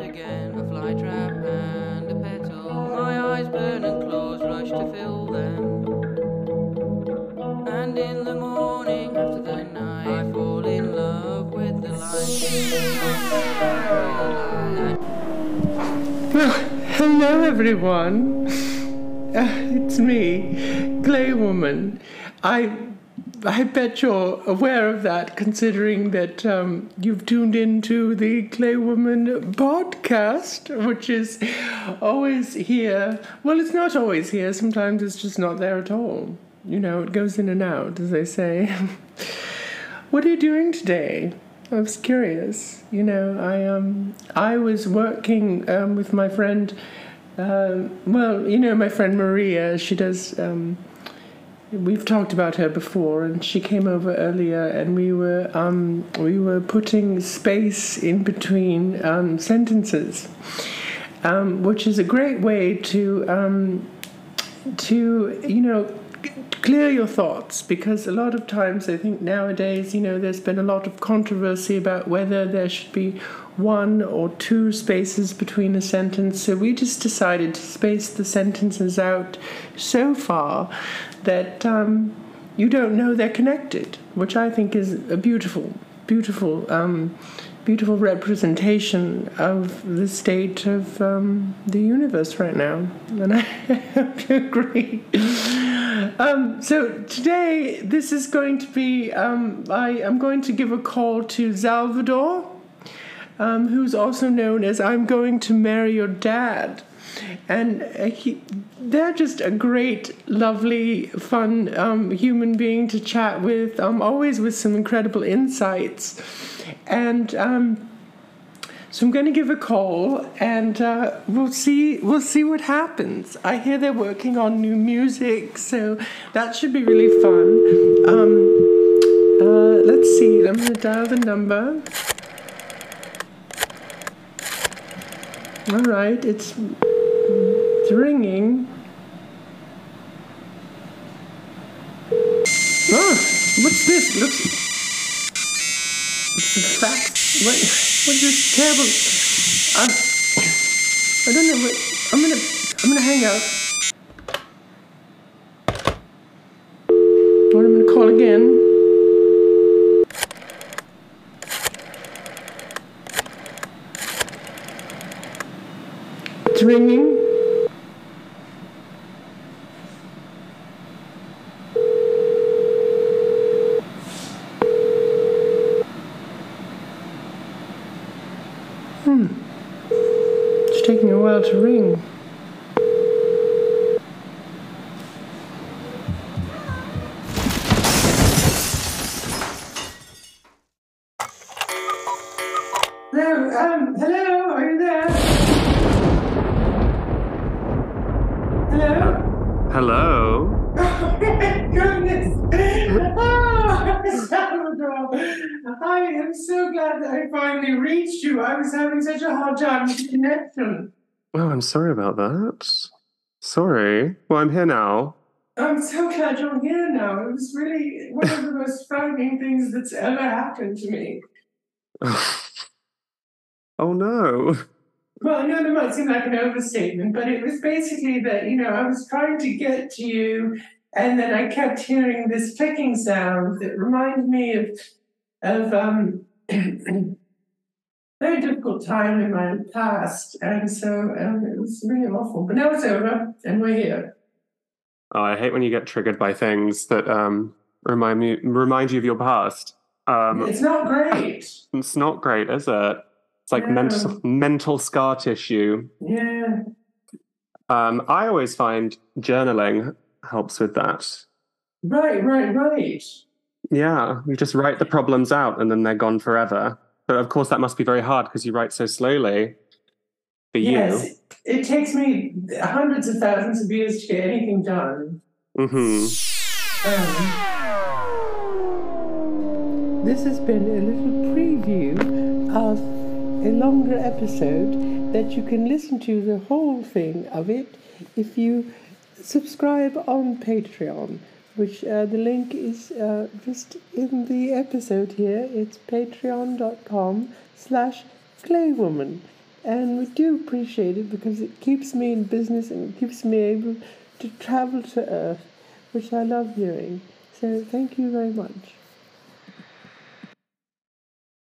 again, a fly trap and a petal. My eyes burn and claws rush to fill them. And in the morning after the night, I fall in love with the light. Well, hello everyone. Uh, it's me, Clay Woman. I I bet you're aware of that, considering that um, you've tuned into the Clay Woman podcast, which is always here. Well, it's not always here. Sometimes it's just not there at all. You know, it goes in and out, as they say. what are you doing today? I was curious. You know, I um I was working um, with my friend. Uh, well, you know, my friend Maria. She does. Um, we've talked about her before, and she came over earlier, and we were um, we were putting space in between um, sentences, um, which is a great way to um, to you know clear your thoughts because a lot of times I think nowadays you know there's been a lot of controversy about whether there should be one or two spaces between a sentence. So we just decided to space the sentences out so far that um, you don't know they're connected which I think is a beautiful beautiful um, beautiful representation of the state of um, the universe right now. And I hope you agree. Um, so today, this is going to be. Um, I am going to give a call to Xalvador, um, who's also known as "I'm going to marry your dad," and he, they're just a great, lovely, fun um, human being to chat with. Um, always with some incredible insights, and. Um, so I'm going to give a call, and uh, we'll see. We'll see what happens. I hear they're working on new music, so that should be really fun. Um, uh, let's see. I'm going to dial the number. All right, it's it's ringing. Oh, what's this? Looks. It's. What? What's this terrible? I'm, ah. I don't know what. I'm gonna. I'm gonna hang up. Or I'm gonna call again. It's ringing. Hmm. It's taking a while to ring. Hello, um, hello, are you there? Hello? Oh my goodness! Oh, Xalvador! I am so glad that I finally reached you. I was having such a hard time with the connection. Oh, I'm sorry about that. Sorry. Well, I'm here now. I'm so glad you're here now. It was really one of the most frightening things that's ever happened to me. oh no. Well, I know that might seem like an overstatement, but it was basically that, you know, I was trying to get to you, and then I kept hearing this clicking sound that reminded me of of um very difficult time in my past. And so um, it was really awful. But now it's over and we're here. Oh, I hate when you get triggered by things that um remind me remind you of your past. Um It's not great. it's not great, is it? It's like No. mental mental scar tissue. Yeah. Um I always find journaling helps with that. Right, right, right. Yeah, you just write the problems out and then they're gone forever. But of course, that must be very hard because you write so slowly for Yes. you. It takes me hundreds of thousands of years to get anything done. hmm This has been a little preview of a longer episode that you can listen to the whole thing of it if you subscribe on Patreon, which uh, the link is uh, just in the episode here. It's patreon.com slash claywoman. and we do appreciate it because it keeps me in business and it keeps me able to travel to Earth, which I love doing. So thank you very much.